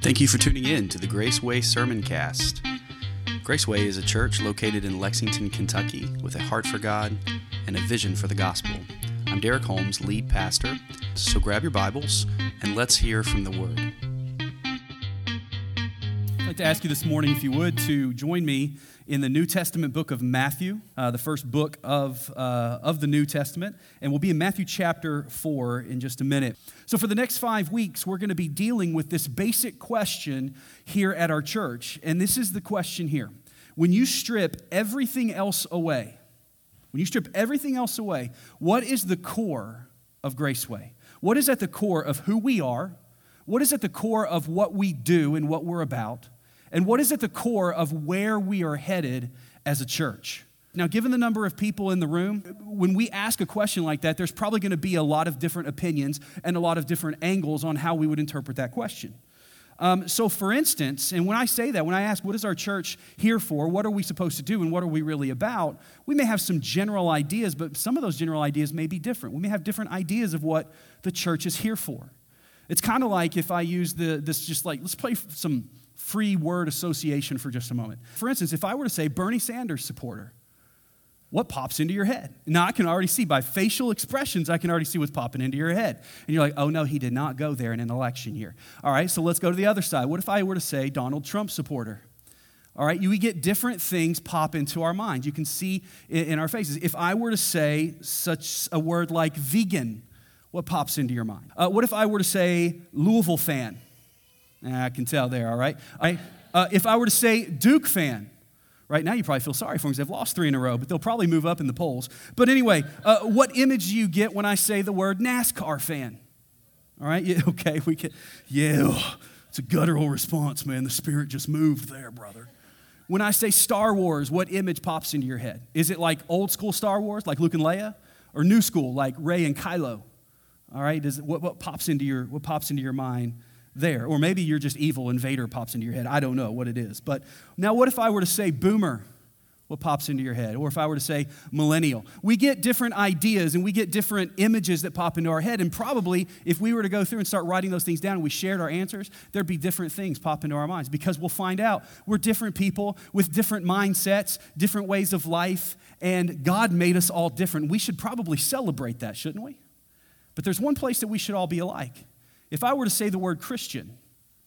Thank you for tuning in to the Graceway Sermon Cast. Graceway is a church located in Lexington, Kentucky, with a heart for God and a vision for the gospel. I'm Derek Holmes, lead pastor. So grab your Bibles and let's hear from the Word. I'd like to ask you this morning, if you would, to join me in the New Testament book of Matthew, uh, the first book of, uh, of the New Testament. And we'll be in Matthew chapter 4 in just a minute. So, for the next five weeks, we're going to be dealing with this basic question here at our church. And this is the question here When you strip everything else away, when you strip everything else away, what is the core of Graceway? What is at the core of who we are? What is at the core of what we do and what we're about? And what is at the core of where we are headed as a church? Now, given the number of people in the room, when we ask a question like that, there's probably going to be a lot of different opinions and a lot of different angles on how we would interpret that question. Um, so, for instance, and when I say that, when I ask, what is our church here for? What are we supposed to do? And what are we really about? We may have some general ideas, but some of those general ideas may be different. We may have different ideas of what the church is here for. It's kind of like if I use the, this, just like, let's play some free word association for just a moment. For instance, if I were to say Bernie Sanders supporter, what pops into your head? Now, I can already see by facial expressions, I can already see what's popping into your head. And you're like, oh no, he did not go there in an election year. All right, so let's go to the other side. What if I were to say Donald Trump supporter? All right, you, we get different things pop into our minds. You can see in, in our faces. If I were to say such a word like vegan, what pops into your mind? Uh, what if I were to say Louisville fan? I can tell there, all right? Uh, if I were to say Duke fan, Right now, you probably feel sorry for them because they've lost three in a row, but they'll probably move up in the polls. But anyway, uh, what image do you get when I say the word NASCAR fan? All right, yeah, okay, we can, yeah, it's a guttural response, man. The spirit just moved there, brother. When I say Star Wars, what image pops into your head? Is it like old school Star Wars, like Luke and Leia, or new school, like Rey and Kylo? All right, Does what, what pops into your what pops into your mind there. Or maybe you're just evil and Vader pops into your head. I don't know what it is. But now, what if I were to say boomer? What pops into your head? Or if I were to say millennial? We get different ideas and we get different images that pop into our head. And probably, if we were to go through and start writing those things down and we shared our answers, there'd be different things pop into our minds because we'll find out we're different people with different mindsets, different ways of life, and God made us all different. We should probably celebrate that, shouldn't we? But there's one place that we should all be alike, if I were to say the word Christian,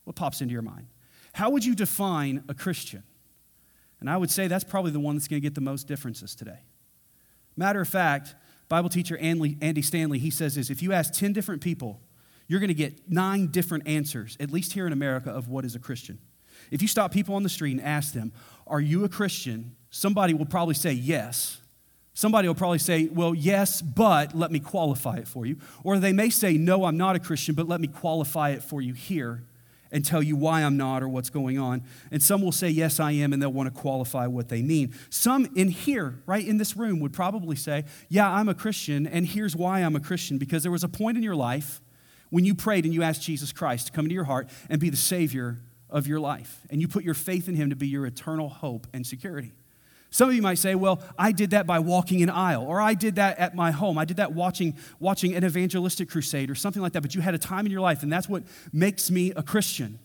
what pops into your mind? How would you define a Christian? And I would say that's probably the one that's going to get the most differences today. Matter of fact, Bible teacher Andy Stanley, he says this if you ask 10 different people, you're going to get nine different answers, at least here in America, of what is a Christian. If you stop people on the street and ask them, Are you a Christian? somebody will probably say yes. Somebody will probably say, Well, yes, but let me qualify it for you. Or they may say, No, I'm not a Christian, but let me qualify it for you here and tell you why I'm not or what's going on. And some will say, Yes, I am, and they'll want to qualify what they mean. Some in here, right in this room, would probably say, Yeah, I'm a Christian, and here's why I'm a Christian because there was a point in your life when you prayed and you asked Jesus Christ to come into your heart and be the Savior of your life, and you put your faith in Him to be your eternal hope and security. Some of you might say, well, I did that by walking an aisle, or I did that at my home. I did that watching, watching an evangelistic crusade or something like that, but you had a time in your life, and that's what makes me a Christian.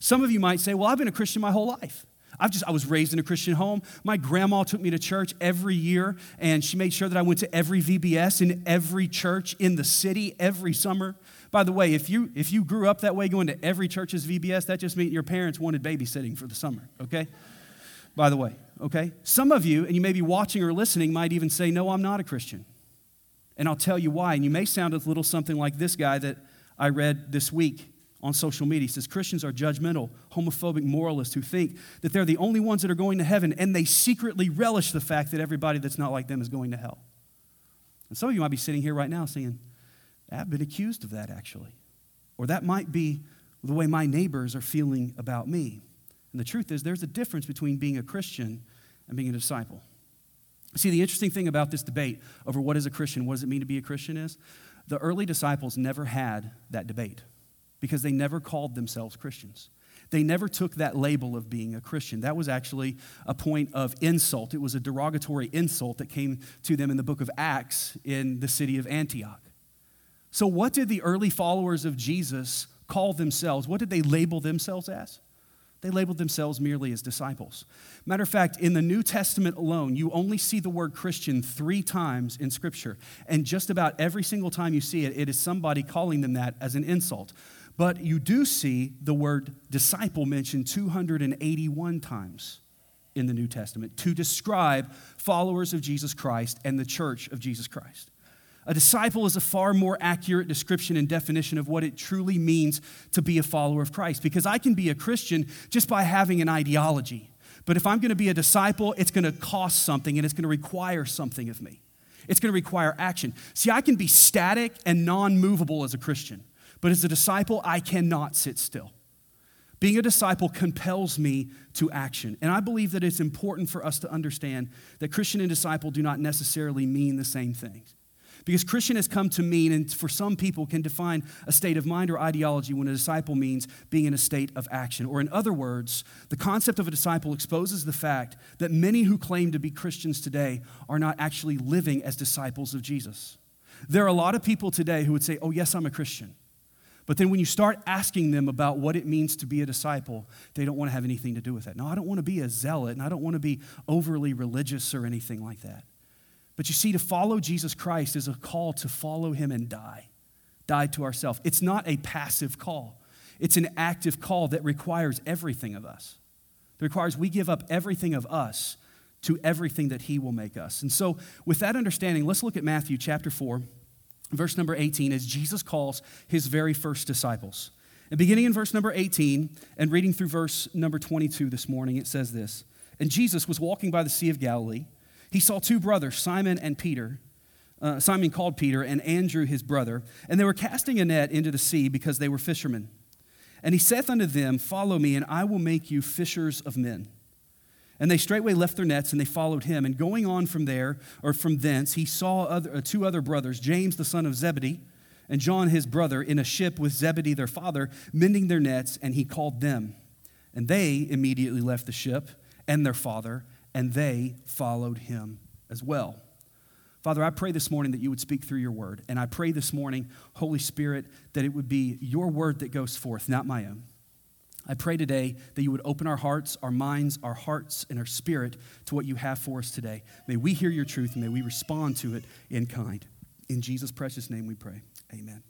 Some of you might say, well, I've been a Christian my whole life. I've just, I was raised in a Christian home. My grandma took me to church every year, and she made sure that I went to every VBS in every church in the city every summer. By the way, if you, if you grew up that way going to every church's VBS, that just means your parents wanted babysitting for the summer, okay? By the way, okay? Some of you, and you may be watching or listening, might even say, No, I'm not a Christian. And I'll tell you why. And you may sound a little something like this guy that I read this week on social media. He says Christians are judgmental, homophobic moralists who think that they're the only ones that are going to heaven, and they secretly relish the fact that everybody that's not like them is going to hell. And some of you might be sitting here right now saying, I've been accused of that actually. Or that might be the way my neighbors are feeling about me. And the truth is, there's a difference between being a Christian and being a disciple. See, the interesting thing about this debate over what is a Christian, what does it mean to be a Christian is the early disciples never had that debate because they never called themselves Christians. They never took that label of being a Christian. That was actually a point of insult. It was a derogatory insult that came to them in the book of Acts in the city of Antioch. So, what did the early followers of Jesus call themselves, what did they label themselves as? They labeled themselves merely as disciples. Matter of fact, in the New Testament alone, you only see the word Christian three times in Scripture. And just about every single time you see it, it is somebody calling them that as an insult. But you do see the word disciple mentioned 281 times in the New Testament to describe followers of Jesus Christ and the church of Jesus Christ. A disciple is a far more accurate description and definition of what it truly means to be a follower of Christ because I can be a Christian just by having an ideology. But if I'm going to be a disciple, it's going to cost something and it's going to require something of me. It's going to require action. See, I can be static and non movable as a Christian, but as a disciple, I cannot sit still. Being a disciple compels me to action. And I believe that it's important for us to understand that Christian and disciple do not necessarily mean the same things. Because Christian has come to mean, and for some people can define a state of mind or ideology when a disciple means being in a state of action. Or in other words, the concept of a disciple exposes the fact that many who claim to be Christians today are not actually living as disciples of Jesus. There are a lot of people today who would say, Oh, yes, I'm a Christian. But then when you start asking them about what it means to be a disciple, they don't want to have anything to do with that. No, I don't want to be a zealot, and I don't want to be overly religious or anything like that. But you see, to follow Jesus Christ is a call to follow him and die, die to ourselves. It's not a passive call, it's an active call that requires everything of us. It requires we give up everything of us to everything that he will make us. And so, with that understanding, let's look at Matthew chapter 4, verse number 18, as Jesus calls his very first disciples. And beginning in verse number 18 and reading through verse number 22 this morning, it says this And Jesus was walking by the Sea of Galilee he saw two brothers, Simon and Peter. Uh, Simon called Peter and Andrew his brother, and they were casting a net into the sea because they were fishermen. And he saith unto them, Follow me, and I will make you fishers of men. And they straightway left their nets and they followed him. And going on from there, or from thence, he saw other, uh, two other brothers, James the son of Zebedee, and John his brother, in a ship with Zebedee their father, mending their nets, and he called them. And they immediately left the ship and their father and they followed him as well. Father, I pray this morning that you would speak through your word. And I pray this morning, Holy Spirit, that it would be your word that goes forth, not my own. I pray today that you would open our hearts, our minds, our hearts, and our spirit to what you have for us today. May we hear your truth and may we respond to it in kind. In Jesus' precious name we pray. Amen.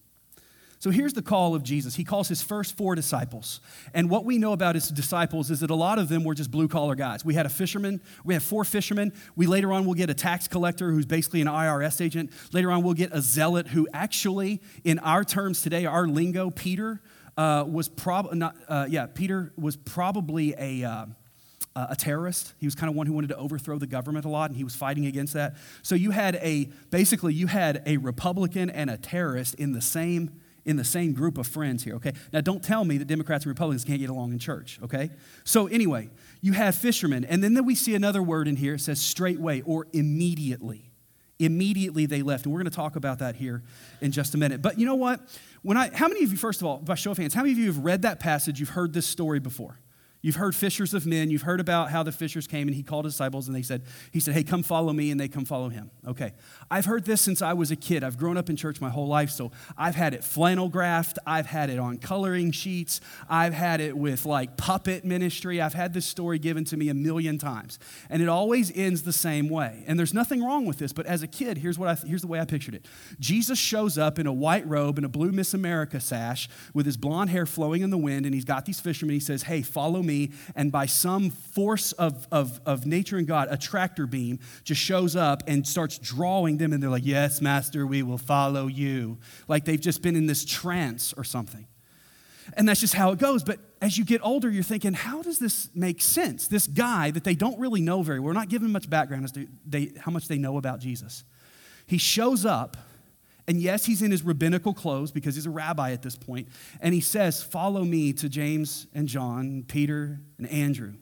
So here's the call of Jesus. He calls his first four disciples. And what we know about his disciples is that a lot of them were just blue collar guys. We had a fisherman, we had four fishermen. We later on will get a tax collector who's basically an IRS agent. Later on, we'll get a zealot who actually, in our terms today, our lingo, Peter uh, was probably uh, yeah, Peter was probably a. Uh, a terrorist. He was kind of one who wanted to overthrow the government a lot, and he was fighting against that. So you had a basically you had a Republican and a terrorist in the same in the same group of friends here, okay? Now, don't tell me that Democrats and Republicans can't get along in church, okay? So, anyway, you have fishermen, and then we see another word in here. It says straightway or immediately. Immediately they left, and we're going to talk about that here in just a minute. But you know what? When I, how many of you, first of all, by show of hands, how many of you have read that passage? You've heard this story before? You've heard fishers of men. You've heard about how the fishers came and he called his disciples and they said, he said, hey, come follow me, and they come follow him. Okay. I've heard this since I was a kid. I've grown up in church my whole life, so I've had it flannel graphed. I've had it on coloring sheets. I've had it with like puppet ministry. I've had this story given to me a million times. And it always ends the same way. And there's nothing wrong with this, but as a kid, here's, what I, here's the way I pictured it Jesus shows up in a white robe and a blue Miss America sash with his blonde hair flowing in the wind, and he's got these fishermen. He says, hey, follow me. And by some force of, of, of nature and God, a tractor beam just shows up and starts drawing them, and they're like, Yes, Master, we will follow you. Like they've just been in this trance or something. And that's just how it goes. But as you get older, you're thinking, how does this make sense? This guy that they don't really know very well, we're not given much background as to they, how much they know about Jesus. He shows up, and yes, he's in his rabbinical clothes because he's a rabbi at this point. and he says, Follow me to James and John, Peter and Andrew.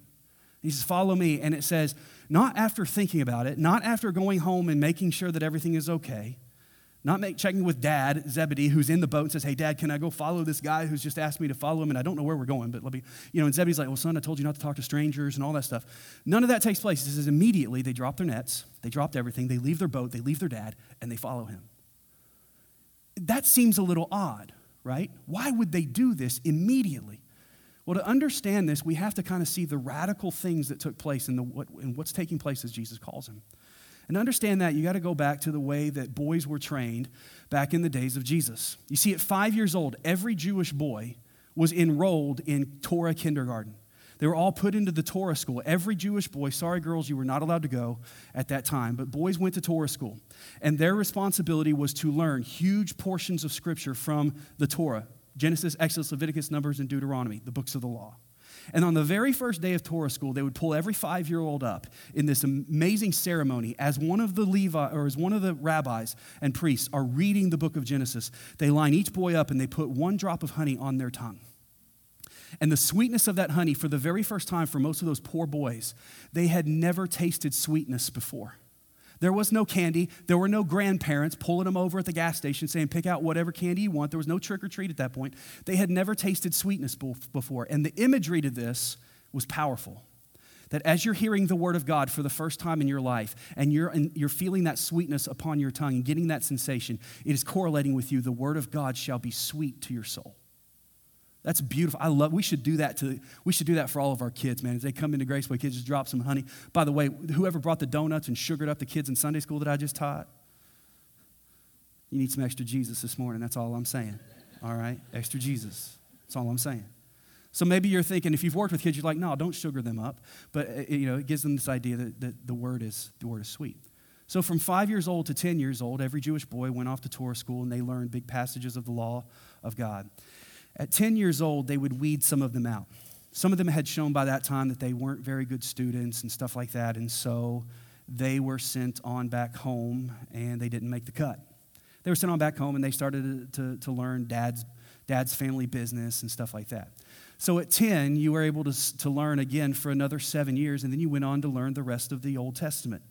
He says, Follow me. And it says, not after thinking about it, not after going home and making sure that everything is okay, not make, checking with dad, Zebedee, who's in the boat and says, Hey, dad, can I go follow this guy who's just asked me to follow him? And I don't know where we're going, but let me, you know, and Zebedee's like, Well, son, I told you not to talk to strangers and all that stuff. None of that takes place. He says, Immediately, they drop their nets, they dropped everything, they leave their boat, they leave their dad, and they follow him. That seems a little odd right? Why would they do this immediately? Well, to understand this, we have to kind of see the radical things that took place in, the, what, in what's taking place as Jesus calls him. And to understand that, you got to go back to the way that boys were trained back in the days of Jesus. You see, at five years old, every Jewish boy was enrolled in Torah kindergarten. They were all put into the Torah school. Every Jewish boy, sorry girls, you were not allowed to go at that time, but boys went to Torah school. And their responsibility was to learn huge portions of scripture from the Torah Genesis, Exodus, Leviticus, Numbers, and Deuteronomy, the books of the law. And on the very first day of Torah school, they would pull every five year old up in this amazing ceremony as one of the Levi or as one of the rabbis and priests are reading the book of Genesis. They line each boy up and they put one drop of honey on their tongue. And the sweetness of that honey, for the very first time for most of those poor boys, they had never tasted sweetness before. There was no candy. There were no grandparents pulling them over at the gas station saying, pick out whatever candy you want. There was no trick or treat at that point. They had never tasted sweetness before. And the imagery to this was powerful. That as you're hearing the word of God for the first time in your life and you're, you're feeling that sweetness upon your tongue and getting that sensation, it is correlating with you. The word of God shall be sweet to your soul. That's beautiful. I love. We should do that to. We should do that for all of our kids, man. As they come into Grace Graceway, kids just drop some honey. By the way, whoever brought the donuts and sugared up the kids in Sunday school that I just taught, you need some extra Jesus this morning. That's all I'm saying. All right, extra Jesus. That's all I'm saying. So maybe you're thinking, if you've worked with kids, you're like, no, don't sugar them up. But uh, you know, it gives them this idea that, that the word is the word is sweet. So from five years old to ten years old, every Jewish boy went off to Torah school and they learned big passages of the law of God. At 10 years old, they would weed some of them out. Some of them had shown by that time that they weren't very good students and stuff like that, and so they were sent on back home and they didn't make the cut. They were sent on back home and they started to, to learn dad's, dad's family business and stuff like that. So at 10, you were able to, to learn again for another seven years, and then you went on to learn the rest of the Old Testament,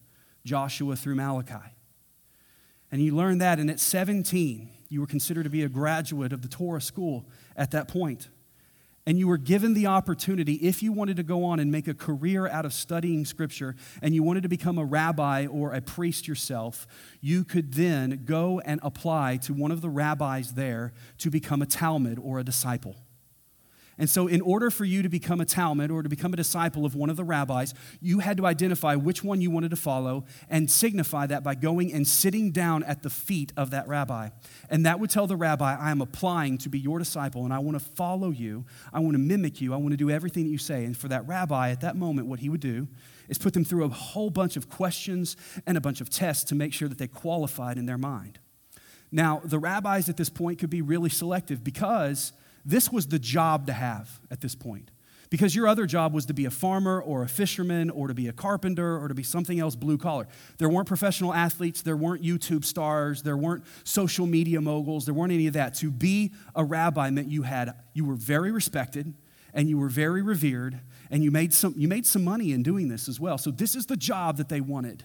Joshua through Malachi. And you learned that, and at 17, you were considered to be a graduate of the Torah school at that point. And you were given the opportunity, if you wanted to go on and make a career out of studying Scripture and you wanted to become a rabbi or a priest yourself, you could then go and apply to one of the rabbis there to become a Talmid or a disciple. And so, in order for you to become a Talmid or to become a disciple of one of the rabbis, you had to identify which one you wanted to follow and signify that by going and sitting down at the feet of that rabbi. And that would tell the rabbi, I am applying to be your disciple and I want to follow you. I want to mimic you. I want to do everything that you say. And for that rabbi, at that moment, what he would do is put them through a whole bunch of questions and a bunch of tests to make sure that they qualified in their mind. Now, the rabbis at this point could be really selective because this was the job to have at this point. Because your other job was to be a farmer or a fisherman or to be a carpenter or to be something else blue collar. There weren't professional athletes, there weren't YouTube stars, there weren't social media moguls, there weren't any of that. To be a rabbi meant you had you were very respected and you were very revered and you made some you made some money in doing this as well. So this is the job that they wanted.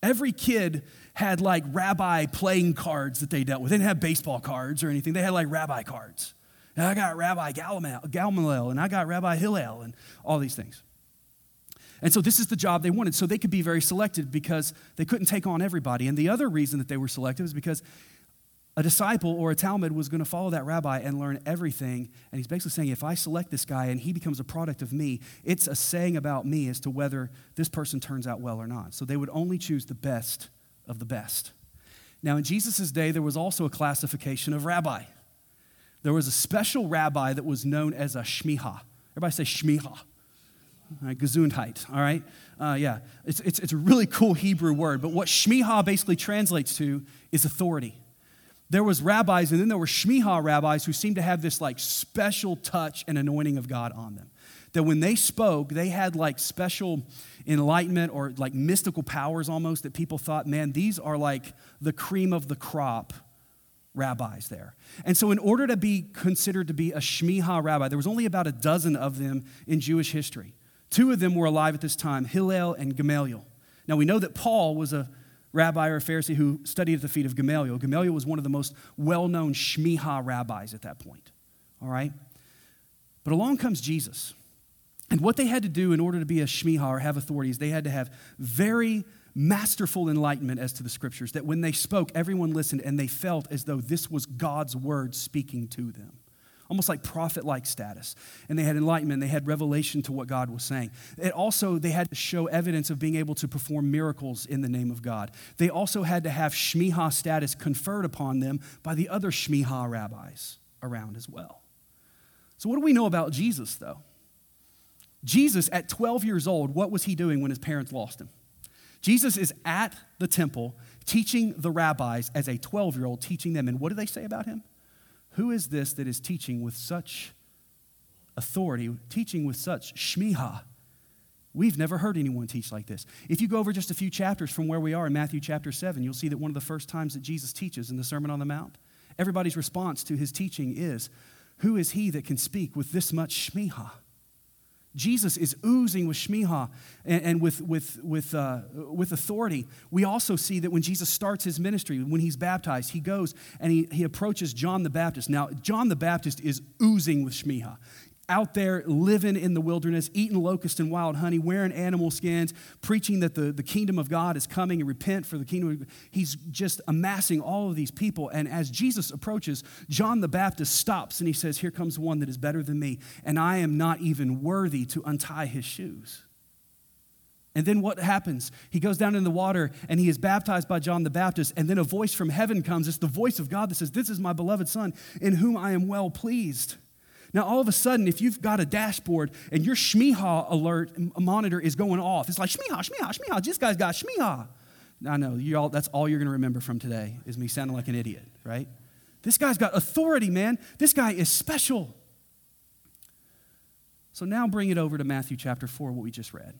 Every kid had like rabbi playing cards that they dealt with. They didn't have baseball cards or anything. They had like rabbi cards. And I got Rabbi Gamaliel, and I got Rabbi Hillel, and all these things. And so this is the job they wanted. So they could be very selective because they couldn't take on everybody. And the other reason that they were selective is because a disciple or a Talmid was going to follow that rabbi and learn everything. And he's basically saying, if I select this guy and he becomes a product of me, it's a saying about me as to whether this person turns out well or not. So they would only choose the best of the best. Now, in Jesus' day, there was also a classification of rabbi there was a special rabbi that was known as a shmicha. Everybody say shmicha. All right, Gesundheit, all right? Uh, yeah, it's, it's, it's a really cool Hebrew word, but what shmicha basically translates to is authority. There was rabbis, and then there were shmicha rabbis who seemed to have this like special touch and anointing of God on them. That when they spoke, they had like special enlightenment or like mystical powers almost that people thought, man, these are like the cream of the crop rabbis there. And so, in order to be considered to be a Shmiha rabbi, there was only about a dozen of them in Jewish history. Two of them were alive at this time Hillel and Gamaliel. Now, we know that Paul was a rabbi or a Pharisee who studied at the feet of Gamaliel. Gamaliel was one of the most well known Shmiha rabbis at that point. All right? But along comes Jesus. And what they had to do in order to be a Shmiha or have authorities, they had to have very masterful enlightenment as to the scriptures, that when they spoke, everyone listened and they felt as though this was God's word speaking to them. Almost like prophet like status. And they had enlightenment, they had revelation to what God was saying. It also, they had to show evidence of being able to perform miracles in the name of God. They also had to have Shmiha status conferred upon them by the other Shmiha rabbis around as well. So, what do we know about Jesus, though? Jesus, at 12 years old, what was he doing when his parents lost him? Jesus is at the temple teaching the rabbis as a 12 year old, teaching them. And what do they say about him? Who is this that is teaching with such authority, teaching with such shmiha? We've never heard anyone teach like this. If you go over just a few chapters from where we are in Matthew chapter 7, you'll see that one of the first times that Jesus teaches in the Sermon on the Mount, everybody's response to his teaching is, Who is he that can speak with this much shmiha? Jesus is oozing with shmiha and, and with, with, with, uh, with authority. We also see that when Jesus starts his ministry, when he's baptized, he goes and he, he approaches John the Baptist. Now, John the Baptist is oozing with shmiha out there living in the wilderness, eating locust and wild honey, wearing animal skins, preaching that the, the kingdom of God is coming and repent for the kingdom. He's just amassing all of these people. And as Jesus approaches, John the Baptist stops and he says, Here comes one that is better than me, and I am not even worthy to untie his shoes. And then what happens? He goes down in the water and he is baptized by John the Baptist. And then a voice from heaven comes. It's the voice of God that says, This is my beloved Son, in whom I am well pleased. Now, all of a sudden, if you've got a dashboard and your Shmiha alert monitor is going off, it's like Shmiha, Shmiha, Shmiha. This guy's got Shmiha. I know you all, that's all you're going to remember from today is me sounding like an idiot, right? This guy's got authority, man. This guy is special. So now bring it over to Matthew chapter 4, what we just read.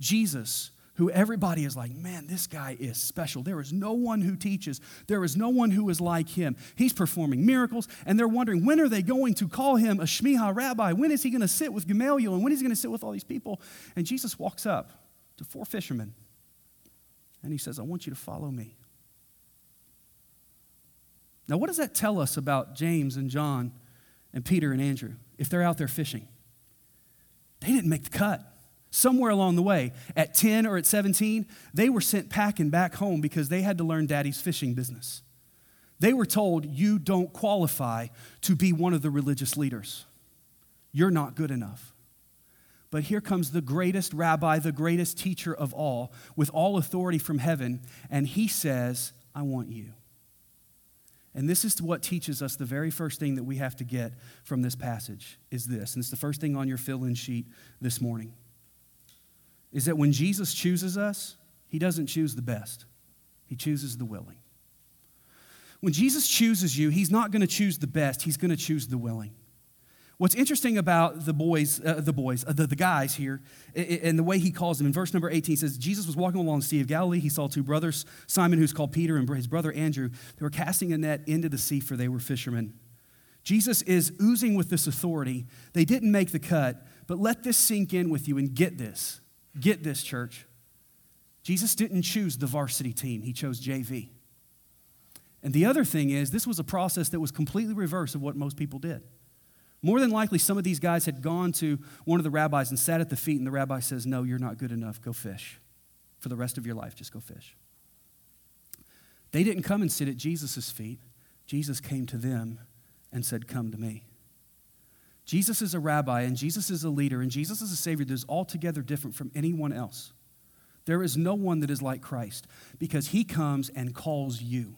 Jesus who everybody is like, man, this guy is special. There is no one who teaches, there is no one who is like him. He's performing miracles, and they're wondering when are they going to call him a Shmiha rabbi? When is he going to sit with Gamaliel? And when is he going to sit with all these people? And Jesus walks up to four fishermen and he says, I want you to follow me. Now, what does that tell us about James and John and Peter and Andrew if they're out there fishing? They didn't make the cut somewhere along the way, at 10 or at 17, they were sent packing back home because they had to learn daddy's fishing business. They were told, You don't qualify to be one of the religious leaders. You're not good enough. But here comes the greatest rabbi, the greatest teacher of all, with all authority from heaven, and he says, I want you. And this is what teaches us the very first thing that we have to get from this passage is this. And it's the first thing on your fill in sheet this morning is that when Jesus chooses us, he doesn't choose the best, he chooses the willing. When Jesus chooses you, he's not going to choose the best, he's going to choose the willing. What's interesting about the boys, uh, the boys, uh, the, the guys here, and the way he calls them, in verse number 18 says, Jesus was walking along the Sea of Galilee. He saw two brothers, Simon, who's called Peter, and his brother Andrew. They were casting a net into the sea, for they were fishermen. Jesus is oozing with this authority. They didn't make the cut, but let this sink in with you and get this. Get this, church. Jesus didn't choose the varsity team, he chose JV. And the other thing is, this was a process that was completely reverse of what most people did. More than likely, some of these guys had gone to one of the rabbis and sat at the feet, and the rabbi says, No, you're not good enough. Go fish. For the rest of your life, just go fish. They didn't come and sit at Jesus' feet. Jesus came to them and said, Come to me. Jesus is a rabbi and Jesus is a leader and Jesus is a savior that is altogether different from anyone else. There is no one that is like Christ because he comes and calls you.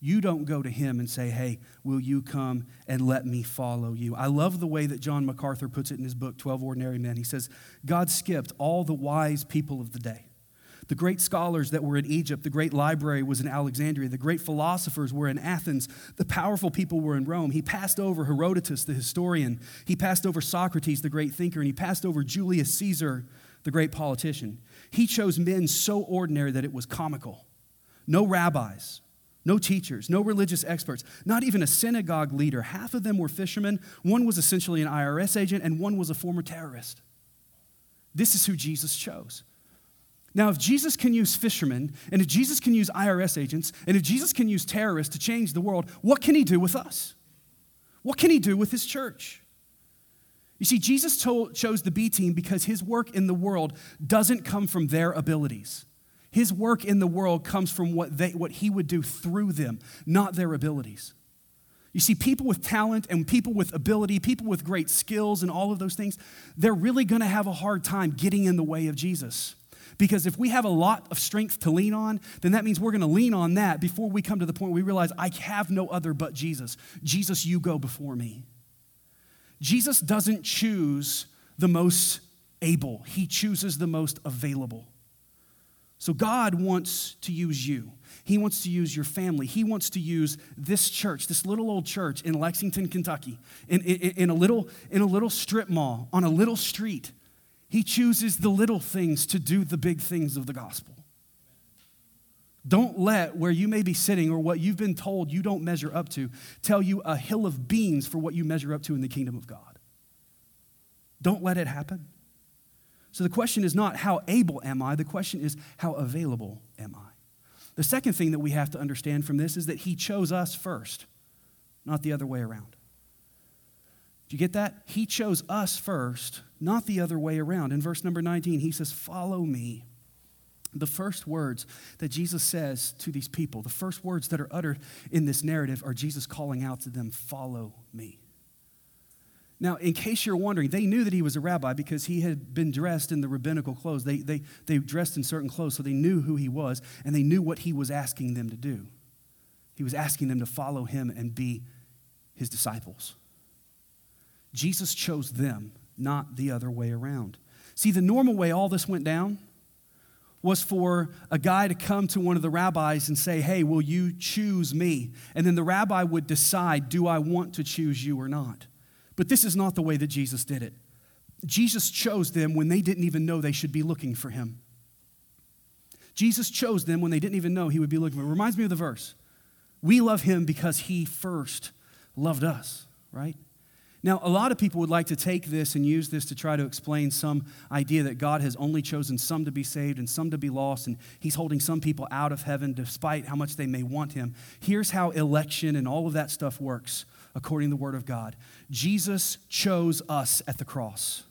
You don't go to him and say, Hey, will you come and let me follow you? I love the way that John MacArthur puts it in his book, 12 Ordinary Men. He says, God skipped all the wise people of the day. The great scholars that were in Egypt, the great library was in Alexandria, the great philosophers were in Athens, the powerful people were in Rome. He passed over Herodotus, the historian. He passed over Socrates, the great thinker, and he passed over Julius Caesar, the great politician. He chose men so ordinary that it was comical. No rabbis, no teachers, no religious experts, not even a synagogue leader. Half of them were fishermen. One was essentially an IRS agent, and one was a former terrorist. This is who Jesus chose. Now, if Jesus can use fishermen, and if Jesus can use IRS agents, and if Jesus can use terrorists to change the world, what can he do with us? What can he do with his church? You see, Jesus told, chose the B team because his work in the world doesn't come from their abilities. His work in the world comes from what, they, what He would do through them, not their abilities. You see, people with talent and people with ability, people with great skills and all of those things, they're really going to have a hard time getting in the way of Jesus. Because if we have a lot of strength to lean on, then that means we're going to lean on that before we come to the point where we realize, I have no other but Jesus. Jesus, you go before me. Jesus doesn't choose the most able, He chooses the most available. So God wants to use you. He wants to use your family. He wants to use this church, this little old church in Lexington, Kentucky, in, in, in, a, little, in a little strip mall, on a little street. He chooses the little things to do the big things of the gospel. Don't let where you may be sitting or what you've been told you don't measure up to tell you a hill of beans for what you measure up to in the kingdom of God. Don't let it happen. So the question is not how able am I, the question is how available am I? The second thing that we have to understand from this is that he chose us first, not the other way around. Do you get that? He chose us first, not the other way around. In verse number 19, he says, Follow me. The first words that Jesus says to these people, the first words that are uttered in this narrative are Jesus calling out to them, Follow me. Now, in case you're wondering, they knew that he was a rabbi because he had been dressed in the rabbinical clothes. They, they, they dressed in certain clothes, so they knew who he was, and they knew what he was asking them to do. He was asking them to follow him and be his disciples. Jesus chose them, not the other way around. See, the normal way all this went down was for a guy to come to one of the rabbis and say, Hey, will you choose me? And then the rabbi would decide, Do I want to choose you or not? But this is not the way that Jesus did it. Jesus chose them when they didn't even know they should be looking for him. Jesus chose them when they didn't even know he would be looking for them. It reminds me of the verse. We love him because he first loved us, right? Now, a lot of people would like to take this and use this to try to explain some idea that God has only chosen some to be saved and some to be lost, and He's holding some people out of heaven despite how much they may want Him. Here's how election and all of that stuff works according to the Word of God Jesus chose us at the cross,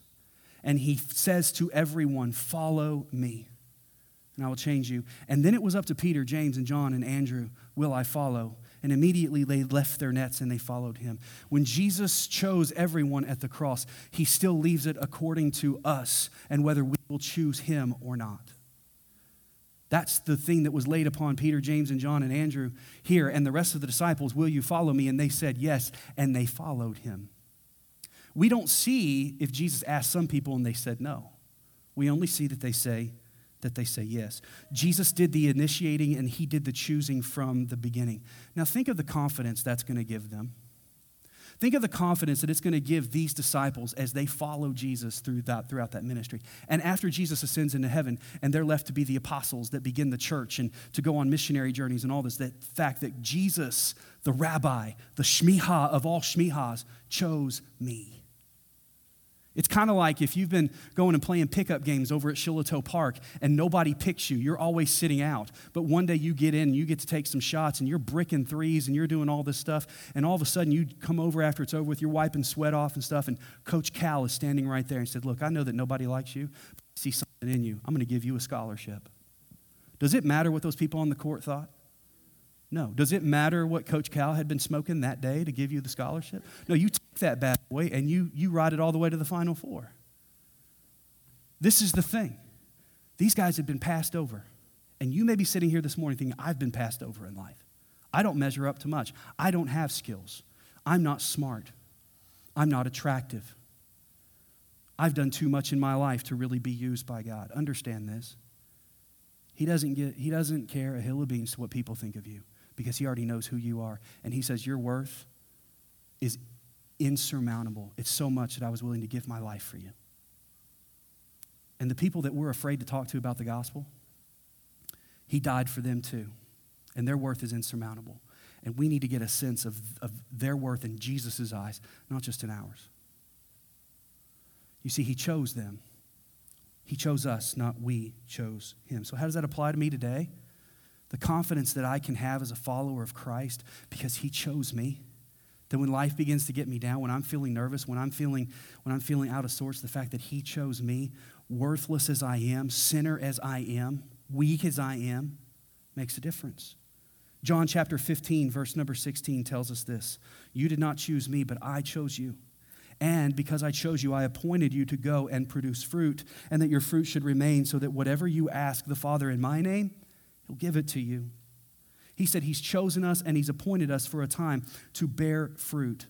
and He says to everyone, Follow me, and I will change you. And then it was up to Peter, James, and John, and Andrew, Will I follow? And immediately they left their nets and they followed him. When Jesus chose everyone at the cross, he still leaves it according to us and whether we will choose him or not. That's the thing that was laid upon Peter, James, and John, and Andrew here, and the rest of the disciples. Will you follow me? And they said yes, and they followed him. We don't see if Jesus asked some people and they said no. We only see that they say that they say yes. Jesus did the initiating and he did the choosing from the beginning. Now, think of the confidence that's going to give them. Think of the confidence that it's going to give these disciples as they follow Jesus through that, throughout that ministry. And after Jesus ascends into heaven and they're left to be the apostles that begin the church and to go on missionary journeys and all this, that fact that Jesus, the rabbi, the shmiha of all shmihas, chose me. It's kind of like if you've been going and playing pickup games over at Shillito Park and nobody picks you, you're always sitting out. But one day you get in and you get to take some shots and you're bricking threes and you're doing all this stuff. And all of a sudden you come over after it's over with, you're wiping sweat off and stuff. And Coach Cal is standing right there and said, Look, I know that nobody likes you, but I see something in you. I'm going to give you a scholarship. Does it matter what those people on the court thought? No. Does it matter what Coach Cal had been smoking that day to give you the scholarship? No, you take that bad boy and you, you ride it all the way to the Final Four. This is the thing. These guys have been passed over. And you may be sitting here this morning thinking, I've been passed over in life. I don't measure up to much. I don't have skills. I'm not smart. I'm not attractive. I've done too much in my life to really be used by God. Understand this. He doesn't, get, he doesn't care a hill of beans to what people think of you because he already knows who you are. And he says, Your worth is insurmountable. It's so much that I was willing to give my life for you. And the people that we're afraid to talk to about the gospel, he died for them too. And their worth is insurmountable. And we need to get a sense of, of their worth in Jesus' eyes, not just in ours. You see, he chose them. He chose us, not we chose him. So, how does that apply to me today? The confidence that I can have as a follower of Christ because he chose me. That when life begins to get me down, when I'm feeling nervous, when I'm feeling, when I'm feeling out of sorts, the fact that he chose me, worthless as I am, sinner as I am, weak as I am, makes a difference. John chapter 15, verse number 16 tells us this You did not choose me, but I chose you. And because I chose you, I appointed you to go and produce fruit, and that your fruit should remain, so that whatever you ask the Father in my name, he'll give it to you. He said he's chosen us and he's appointed us for a time to bear fruit.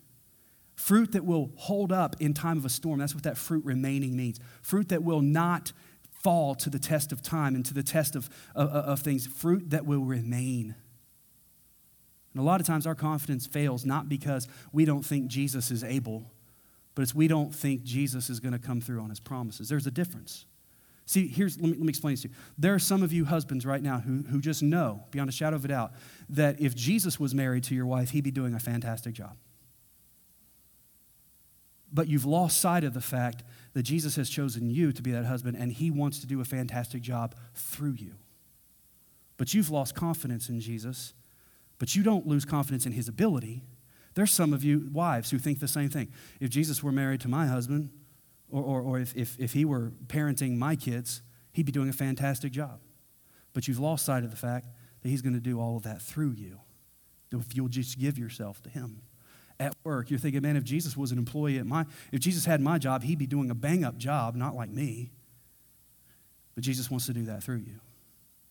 Fruit that will hold up in time of a storm. That's what that fruit remaining means. Fruit that will not fall to the test of time and to the test of, of, of things. Fruit that will remain. And a lot of times our confidence fails not because we don't think Jesus is able, but it's we don't think Jesus is going to come through on his promises. There's a difference. See, here's, let me, let me explain this to you. There are some of you husbands right now who, who just know, beyond a shadow of a doubt, that if Jesus was married to your wife, he'd be doing a fantastic job. But you've lost sight of the fact that Jesus has chosen you to be that husband and he wants to do a fantastic job through you. But you've lost confidence in Jesus, but you don't lose confidence in his ability. There's some of you wives who think the same thing. If Jesus were married to my husband, or, or, or if, if, if he were parenting my kids, he'd be doing a fantastic job. But you've lost sight of the fact that he's going to do all of that through you if you'll just give yourself to him. At work, you're thinking, man, if Jesus was an employee at my, if Jesus had my job, he'd be doing a bang up job, not like me. But Jesus wants to do that through you.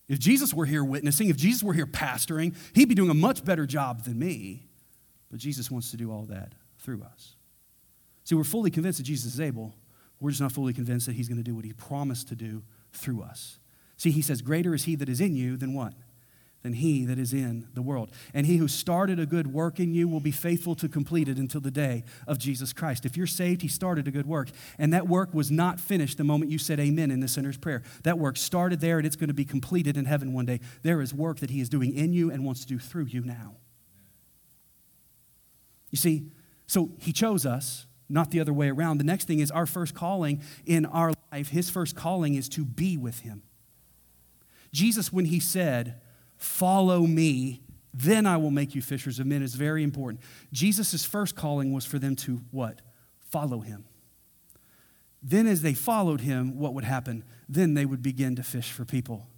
If Jesus were here witnessing, if Jesus were here pastoring, he'd be doing a much better job than me. But Jesus wants to do all that through us. See, we're fully convinced that Jesus is able, we're just not fully convinced that he's going to do what he promised to do through us. See, he says, Greater is he that is in you than what? Than he that is in the world. And he who started a good work in you will be faithful to complete it until the day of Jesus Christ. If you're saved, he started a good work. And that work was not finished the moment you said amen in the sinner's prayer. That work started there and it's going to be completed in heaven one day. There is work that he is doing in you and wants to do through you now. You see, so he chose us not the other way around. The next thing is our first calling in our life, his first calling is to be with him. Jesus, when he said, Follow me, then I will make you fishers of men, is very important. Jesus' first calling was for them to what? Follow him. Then, as they followed him, what would happen? Then they would begin to fish for people.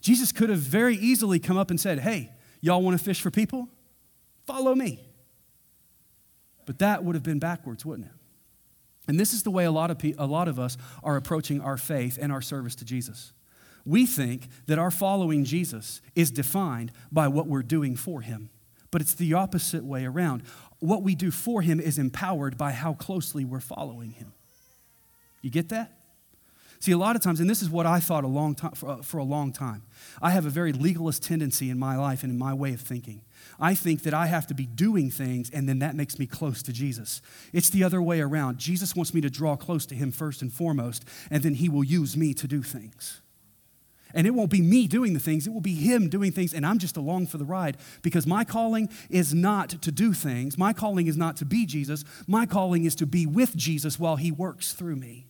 Jesus could have very easily come up and said, Hey, y'all want to fish for people? Follow me. But that would have been backwards, wouldn't it? And this is the way a lot of, pe- a lot of us are approaching our faith and our service to Jesus. We think that our following Jesus is defined by what we're doing for him, but it's the opposite way around. What we do for him is empowered by how closely we're following him. You get that? See, a lot of times, and this is what I thought a long time, for, uh, for a long time, I have a very legalist tendency in my life and in my way of thinking. I think that I have to be doing things, and then that makes me close to Jesus. It's the other way around. Jesus wants me to draw close to Him first and foremost, and then He will use me to do things. And it won't be me doing the things, it will be Him doing things, and I'm just along for the ride because my calling is not to do things. My calling is not to be Jesus. My calling is to be with Jesus while He works through me.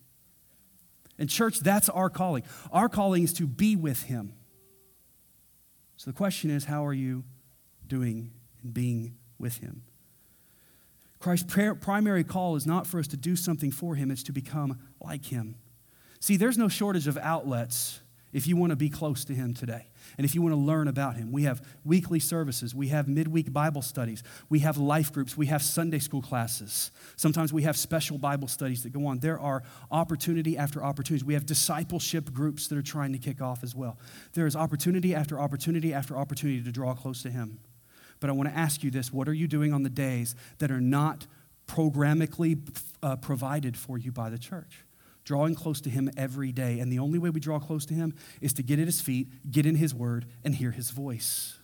And, church, that's our calling. Our calling is to be with Him. So the question is how are you doing and being with Him? Christ's primary call is not for us to do something for Him, it's to become like Him. See, there's no shortage of outlets if you want to be close to Him today and if you want to learn about Him. We have weekly services, we have midweek Bible studies, we have life groups, we have Sunday school classes. Sometimes we have special Bible studies that go on. There are opportunity after opportunity. We have discipleship groups that are trying to kick off as well. There is opportunity after opportunity after opportunity to draw close to Him. But I want to ask you this what are you doing on the days that are not programmatically uh, provided for you by the church? Drawing close to Him every day. And the only way we draw close to Him is to get at His feet, get in His Word, and hear His voice.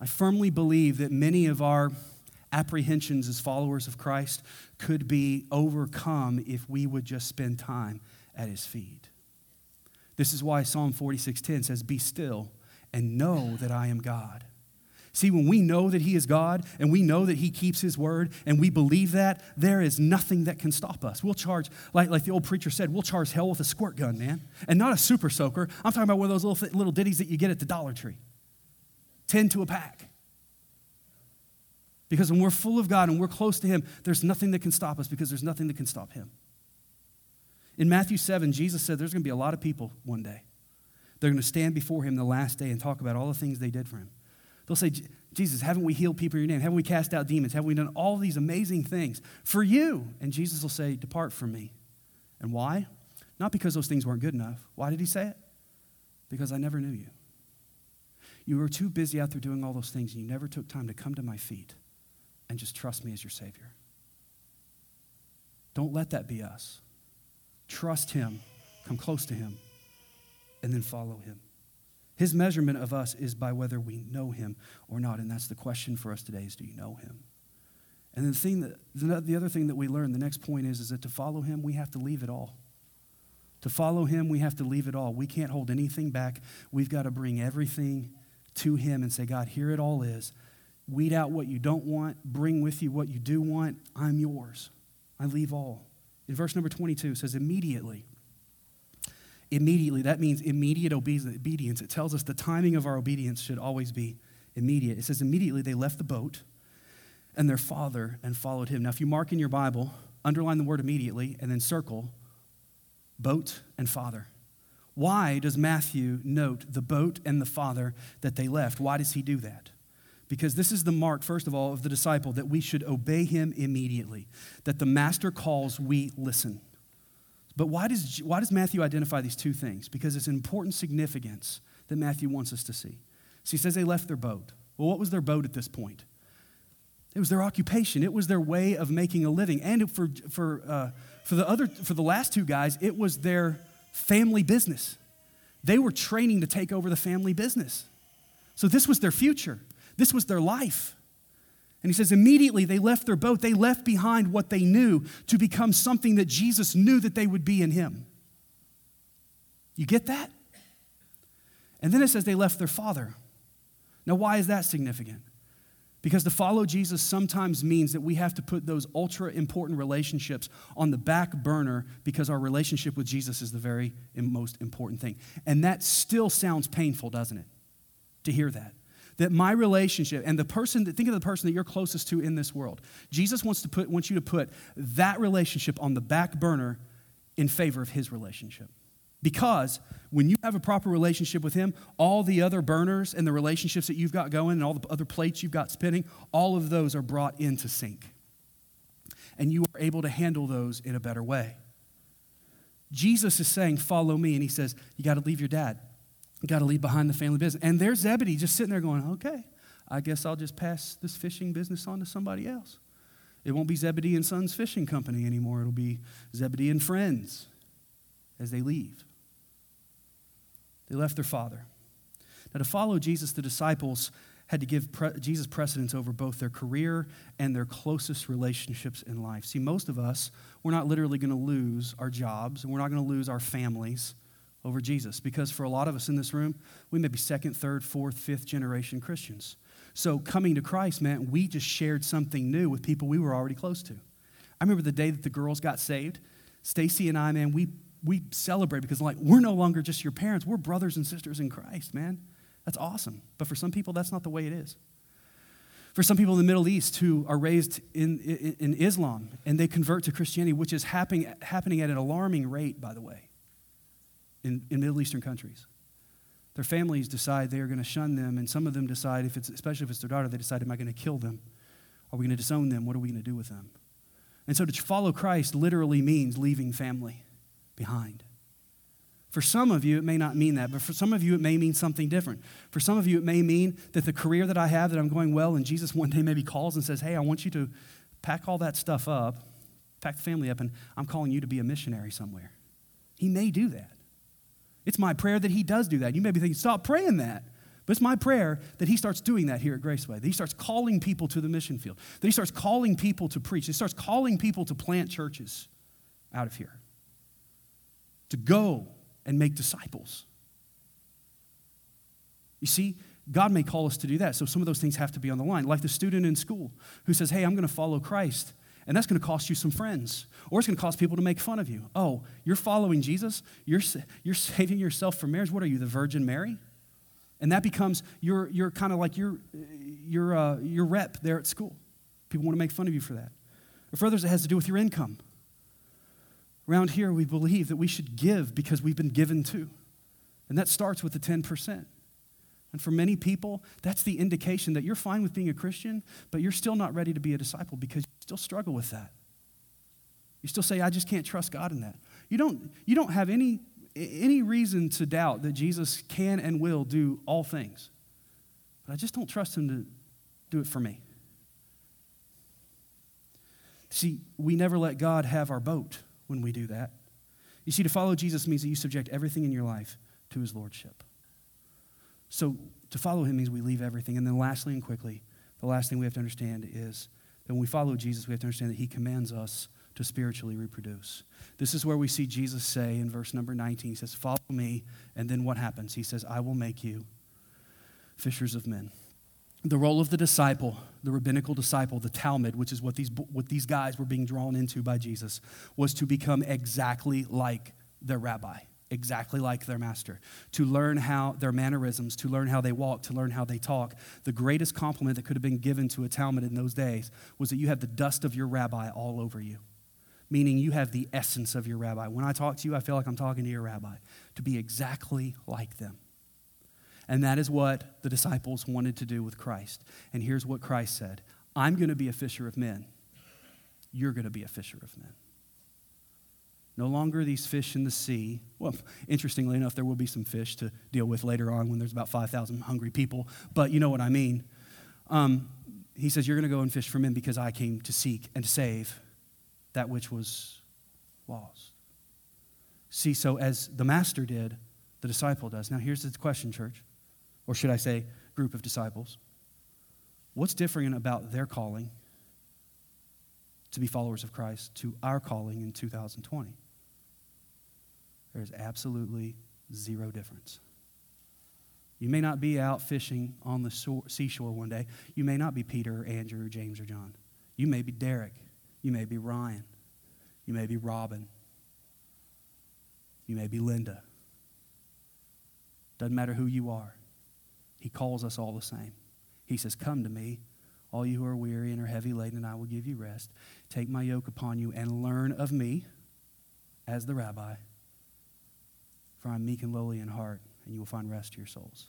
I firmly believe that many of our apprehensions as followers of Christ could be overcome if we would just spend time at His feet. This is why Psalm 46:10 says, "Be still and know that I am God." See, when we know that He is God and we know that He keeps His word and we believe that, there is nothing that can stop us. We'll charge, like, like the old preacher said, we'll charge hell with a squirt gun, man. And not a super soaker. I'm talking about one of those little, little ditties that you get at the Dollar Tree 10 to a pack. Because when we're full of God and we're close to Him, there's nothing that can stop us because there's nothing that can stop Him. In Matthew 7, Jesus said there's going to be a lot of people one day They're going to stand before him the last day and talk about all the things they did for him. They'll say, Jesus, haven't we healed people in your name? Haven't we cast out demons? Haven't we done all these amazing things for you? And Jesus will say, Depart from me. And why? Not because those things weren't good enough. Why did he say it? Because I never knew you. You were too busy out there doing all those things, and you never took time to come to my feet and just trust me as your Savior. Don't let that be us. Trust Him, come close to Him, and then follow Him. His measurement of us is by whether we know Him or not. And that's the question for us today is do you know Him? And the, thing that, the other thing that we learn, the next point is, is that to follow Him, we have to leave it all. To follow Him, we have to leave it all. We can't hold anything back. We've got to bring everything to Him and say, God, here it all is. Weed out what you don't want, bring with you what you do want. I'm yours. I leave all. In verse number 22, it says, immediately. Immediately, that means immediate obedience. It tells us the timing of our obedience should always be immediate. It says, immediately they left the boat and their father and followed him. Now, if you mark in your Bible, underline the word immediately and then circle boat and father. Why does Matthew note the boat and the father that they left? Why does he do that? Because this is the mark, first of all, of the disciple that we should obey him immediately, that the master calls, we listen. But why does, why does Matthew identify these two things? Because it's an important significance that Matthew wants us to see. So he says they left their boat. Well, what was their boat at this point? It was their occupation. It was their way of making a living. And for, for, uh, for, the other, for the last two guys, it was their family business. They were training to take over the family business. So this was their future. This was their life. And he says, immediately they left their boat. They left behind what they knew to become something that Jesus knew that they would be in him. You get that? And then it says they left their father. Now, why is that significant? Because to follow Jesus sometimes means that we have to put those ultra important relationships on the back burner because our relationship with Jesus is the very most important thing. And that still sounds painful, doesn't it? To hear that. That my relationship and the person that think of the person that you're closest to in this world. Jesus wants to put wants you to put that relationship on the back burner in favor of his relationship. Because when you have a proper relationship with Him, all the other burners and the relationships that you've got going and all the other plates you've got spinning, all of those are brought into sync. And you are able to handle those in a better way. Jesus is saying, Follow me. And He says, You got to leave your dad. Got to leave behind the family business. And there's Zebedee just sitting there going, Okay, I guess I'll just pass this fishing business on to somebody else. It won't be Zebedee and Sons Fishing Company anymore. It'll be Zebedee and Friends as they leave. They left their father. Now, to follow Jesus, the disciples had to give pre- Jesus precedence over both their career and their closest relationships in life. See, most of us, we're not literally going to lose our jobs and we're not going to lose our families over Jesus because for a lot of us in this room, we may be second, third, fourth, fifth generation Christians. So coming to Christ meant we just shared something new with people we were already close to. I remember the day that the girls got saved. Stacy and I, man, we we celebrate because like we're no longer just your parents we're brothers and sisters in christ man that's awesome but for some people that's not the way it is for some people in the middle east who are raised in, in, in islam and they convert to christianity which is happening, happening at an alarming rate by the way in, in middle eastern countries their families decide they are going to shun them and some of them decide if it's especially if it's their daughter they decide am i going to kill them are we going to disown them what are we going to do with them and so to follow christ literally means leaving family behind. For some of you, it may not mean that, but for some of you, it may mean something different. For some of you, it may mean that the career that I have, that I'm going well, and Jesus one day maybe calls and says, Hey, I want you to pack all that stuff up, pack the family up, and I'm calling you to be a missionary somewhere. He may do that. It's my prayer that he does do that. You may be thinking, Stop praying that. But it's my prayer that he starts doing that here at Graceway, that he starts calling people to the mission field, that he starts calling people to preach, he starts calling people to plant churches out of here to go and make disciples. You see, God may call us to do that. So some of those things have to be on the line. Like the student in school who says, Hey, I'm going to follow Christ. And that's going to cost you some friends. Or it's going to cause people to make fun of you. Oh, you're following Jesus? You're, you're saving yourself from marriage? What are you, the Virgin Mary? And that becomes your, your kind of like your, your, uh, your rep there at school. People want to make fun of you for that. Or for others, it has to do with your income. Around here, we believe that we should give because we've been given to. And that starts with the 10%. And for many people, that's the indication that you're fine with being a Christian, but you're still not ready to be a disciple because still struggle with that. You still say, I just can't trust God in that. You don't, you don't have any, any reason to doubt that Jesus can and will do all things. But I just don't trust him to do it for me. See, we never let God have our boat when we do that. You see, to follow Jesus means that you subject everything in your life to his lordship. So to follow him means we leave everything. And then, lastly and quickly, the last thing we have to understand is that when we follow Jesus, we have to understand that he commands us to spiritually reproduce. This is where we see Jesus say in verse number 19, he says, Follow me. And then what happens? He says, I will make you fishers of men. The role of the disciple, the rabbinical disciple, the Talmid, which is what these, what these guys were being drawn into by Jesus, was to become exactly like their rabbi exactly like their master, to learn how their mannerisms, to learn how they walk, to learn how they talk. The greatest compliment that could have been given to a Talmid in those days was that you have the dust of your rabbi all over you meaning you have the essence of your rabbi. When I talk to you, I feel like I'm talking to your rabbi, to be exactly like them. And that is what the disciples wanted to do with Christ. And here's what Christ said I'm going to be a fisher of men. You're going to be a fisher of men. No longer these fish in the sea. Well, interestingly enough, there will be some fish to deal with later on when there's about 5,000 hungry people, but you know what I mean. Um, he says, You're going to go and fish for men because I came to seek and to save that which was lost. See, so as the master did, the disciple does. Now, here's the question, church, or should I say, group of disciples. What's different about their calling to be followers of Christ to our calling in 2020? There's absolutely zero difference. You may not be out fishing on the seashore one day. You may not be Peter, or Andrew, or James, or John. You may be Derek. You may be Ryan. You may be Robin. You may be Linda. Doesn't matter who you are. He calls us all the same. He says, Come to me, all you who are weary and are heavy laden, and I will give you rest. Take my yoke upon you and learn of me as the rabbi, for I'm meek and lowly in heart, and you will find rest to your souls.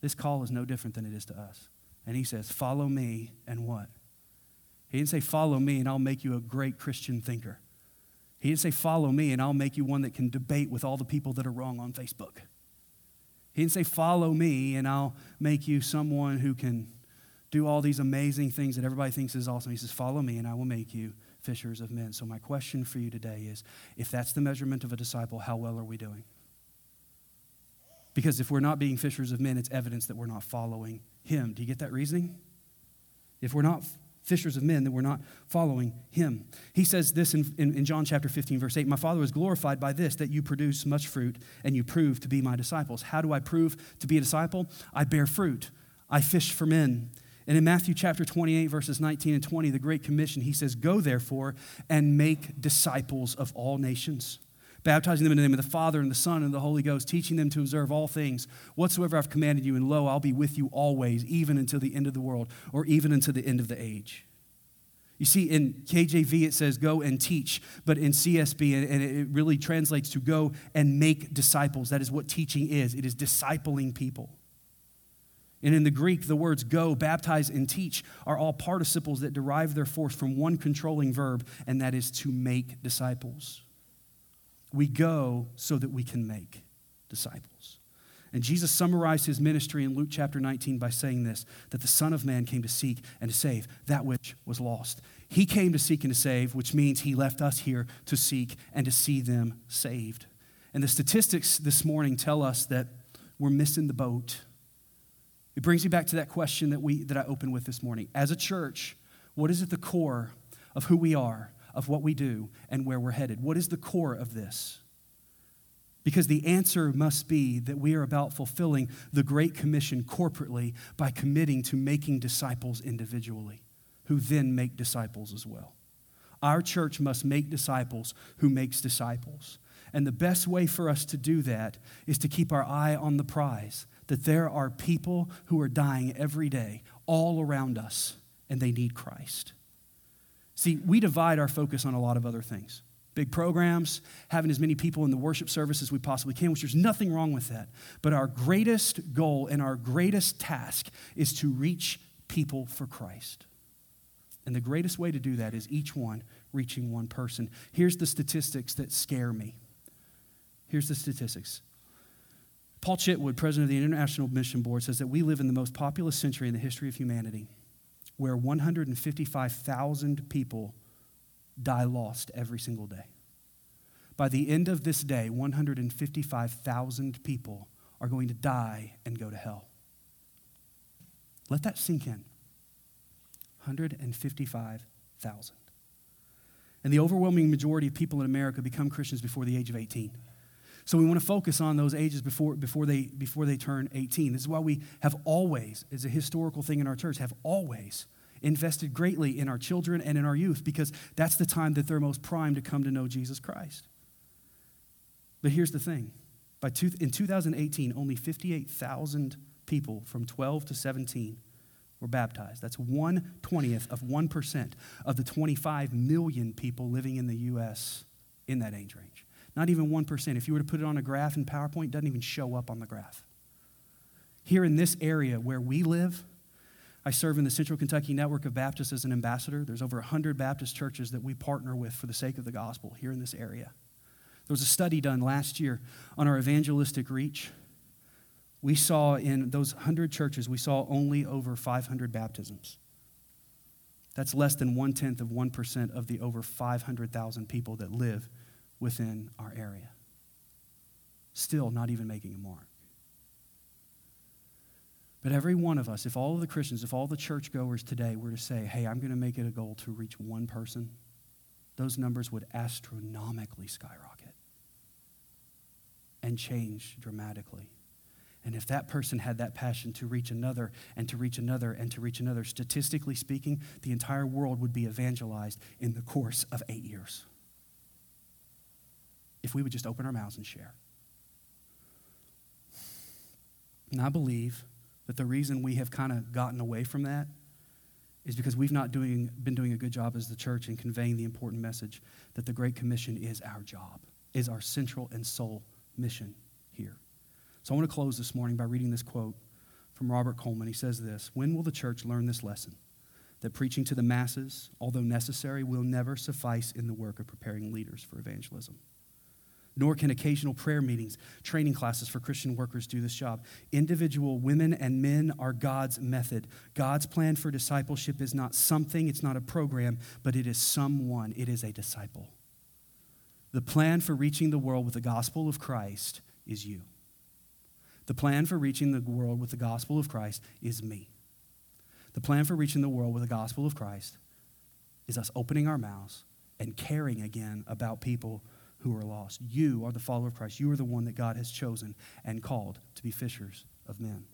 This call is no different than it is to us. And he says, Follow me and what? He didn't say, Follow me and I'll make you a great Christian thinker. He didn't say, Follow me and I'll make you one that can debate with all the people that are wrong on Facebook. He didn't say, Follow me and I'll make you someone who can do all these amazing things that everybody thinks is awesome. He says, Follow me and I will make you fishers of men. So, my question for you today is if that's the measurement of a disciple, how well are we doing? Because if we're not being fishers of men, it's evidence that we're not following him. Do you get that reasoning? If we're not fishers of men then we're not following him. He says this in, in, in, John chapter 15, verse 8 My Father is glorified by this, that you produce much fruit and you prove to be my disciples. How do I prove to be a disciple? I bear fruit, I fish for men. And in Matthew chapter 28, verses 19 and 20, the Great Commission, he says, Go therefore and make disciples of all nations baptizing them in the name of the Father and the Son and the Holy Ghost, teaching them to observe all things whatsoever I've commanded you. And lo, I'll be with you always, even until the end of the world, or even until the end of the age. You see, in KJV it says go and teach, but in CSB, and it really translates to go and make disciples. That is what teaching is it is discipling people. And in the Greek, the words go, baptize, and teach are all participles that derive their force from one controlling verb, and that is to make disciples. We go so that we can make disciples. And Jesus summarized his ministry in Luke chapter 19 by saying this that the Son of Man came to seek and to save that which was lost. He came to seek and to save, which means he left us here to seek and to see them saved. And the statistics this morning tell us that we're missing the boat. It brings me back to that question that, we, that I opened with this morning. As a church, what is at the core of who we are? of what we do and where we're headed. What is the core of this? Because the answer must be that we are about fulfilling the Great Commission corporately by committing to making disciples individually, who then make disciples as well. Our church must make disciples who makes disciples. And the best way for us to do that is to keep our eye on the prize that there are people who are dying every day all around us, and they need Christ. See, we divide our focus on a lot of other things big programs, having as many people in the worship service as we possibly can, which there's nothing wrong with that. But our greatest goal and our greatest task is to reach people for Christ. And the greatest way to do that is each one reaching one person. Here's the statistics that scare me. Here's the statistics. Paul Chitwood, president of the International Mission Board, says that we live in the most populous century in the history of humanity, where 155,000 people die lost every single day. By the end of this day, 155,000 people are going to die and go to hell. Let that sink in. 155,000. And the overwhelming majority of people in America become Christians before the age of 18. So we want to focus on those ages before, before, they, before they turn 18. This is why we have always, as a historical thing in our church, have always invested greatly in our children and in our youth because that's the time that they're most primed to come to know Jesus Christ. But here's the thing By two, in 2018, only 58,000 people from 12 to 17 were baptized. That's 1 20th of 1% of the 25 million people living in the U.S. in that age range. Not even 1%. If you were to put it on a graph in PowerPoint, it doesn't even show up on the graph. Here in this area where we live, I serve in the Central Kentucky Network of Baptists as an ambassador. There's over 100 Baptist churches that we partner with for the sake of the gospel here in this area. There was a study done last year on our evangelistic reach. We saw in those 100 churches, we saw only over 500 baptisms. That's less than one tenth of 1% of the over 500,000 people that live within our area. Still not even making a mark. But every one of us, if all of the Christians, if all the churchgoers today were to say, hey, I'm going to make it a goal to reach one person, those numbers would astronomically skyrocket and change dramatically. And if that person had that passion to reach another and to reach another and to reach another, statistically speaking, the entire world would be evangelized in the course of eight years if we would just open our mouths and share. And I believe that the reason we have kind of gotten away from that is because we've not doing, been doing a good job as the church in conveying the important message that the Great Commission is our job, is our central and sole mission here. So I want to close this morning by reading this quote from Robert Coleman. He says this When will the church learn this lesson? That preaching to the masses, although necessary, will never suffice in the work of preparing leaders for evangelism nor can occasional prayer meetings, training classes for Christian workers do this job. Individual women and men are God's method. God's plan for discipleship is not something, it's not a program, but it is someone, it is a disciple. The plan for reaching the world with the gospel of Christ is you. The plan for reaching the world with the gospel of Christ is me. The plan for reaching the world with the gospel of Christ is us opening our mouths and caring again about people who are lost. You are the follower of Christ. You are the one that God has chosen and called to be fishers of men.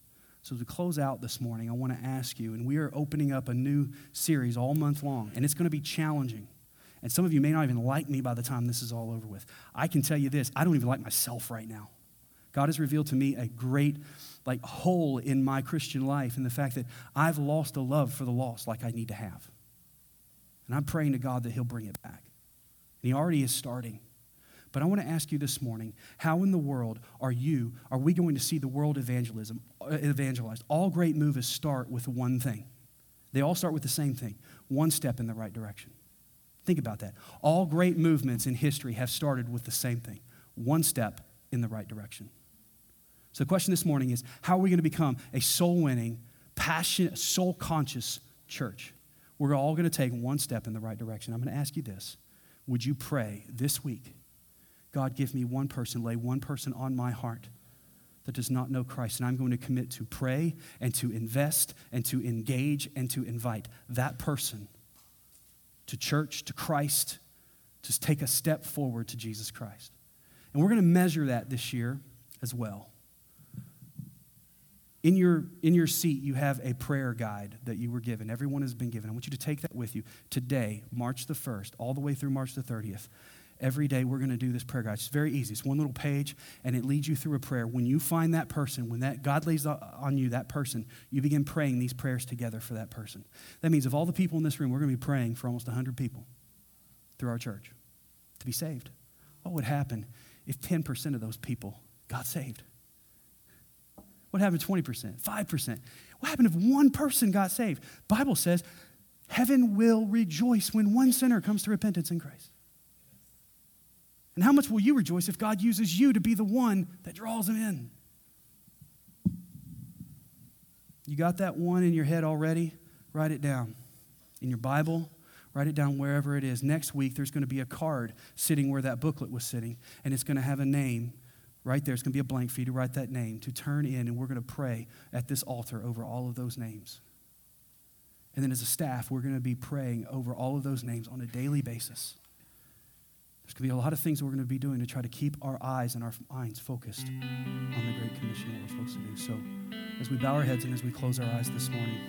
So, to close out this morning, I want to ask you, and we are opening up a new series all month long, and it's going to be challenging. And some of you may not even like me by the time this is all over with. I can tell you this I don't even like myself right now. God has revealed to me a great like hole in my Christian life in the fact that I've lost a love for the lost like I need to have. And I'm praying to God that He'll bring it back. And He already is starting. But I want to ask you this morning, how in the world are you, are we going to see the world evangelism, uh, evangelized? All great moves start with one thing. They all start with the same thing, one step in the right direction. Think about that. All great movements in history have started with the same thing, one step in the right direction. So the question this morning is, how are we going to become a soul-winning, passionate, soul-conscious church? We're all going to take one step in the right direction. I'm going to ask you this. Would you pray this week God, give me one person, lay one person on my heart that does not know Christ. And I'm going to commit to pray and to invest and to engage and to invite that person to church, to Christ, to take a step forward to Jesus Christ. And we're going to measure that this year as well. In your, in your seat, you have a prayer guide that you were given. Everyone has been given. I want you to take that with you today, March the 1st, all the way through March the 30th every day we're going to do this prayer guide. It's very easy. It's one little page and it leads you through a prayer. When you find that person, when that God lays on you that person, you begin praying these prayers together for that person. That means of all the people in this room, we're going to be praying for almost 100 people through our church to be saved. What would happen if 10% of those people got saved? What happened to 20%, 5%? What happened if one person got saved? Bible says heaven will rejoice when one sinner comes to repentance in Christ. And how much will you rejoice if God uses you to be the one that draws them in? You got that one in your head already? Write it down. In your Bible, write it down wherever it is. Next week, there's going to be a card sitting where that booklet was sitting, and it's going to have a name right there. It's going to be a blank for you to write that name, to turn in, and we're going to pray at this altar over all of those names. And then as a staff, we're going to be praying over all of those names on a daily basis. There's going to be a lot of things we're going to be doing to try to keep our eyes and our minds focused on the Great Commission, what we're supposed to do. So, as we bow our heads and as we close our eyes this morning,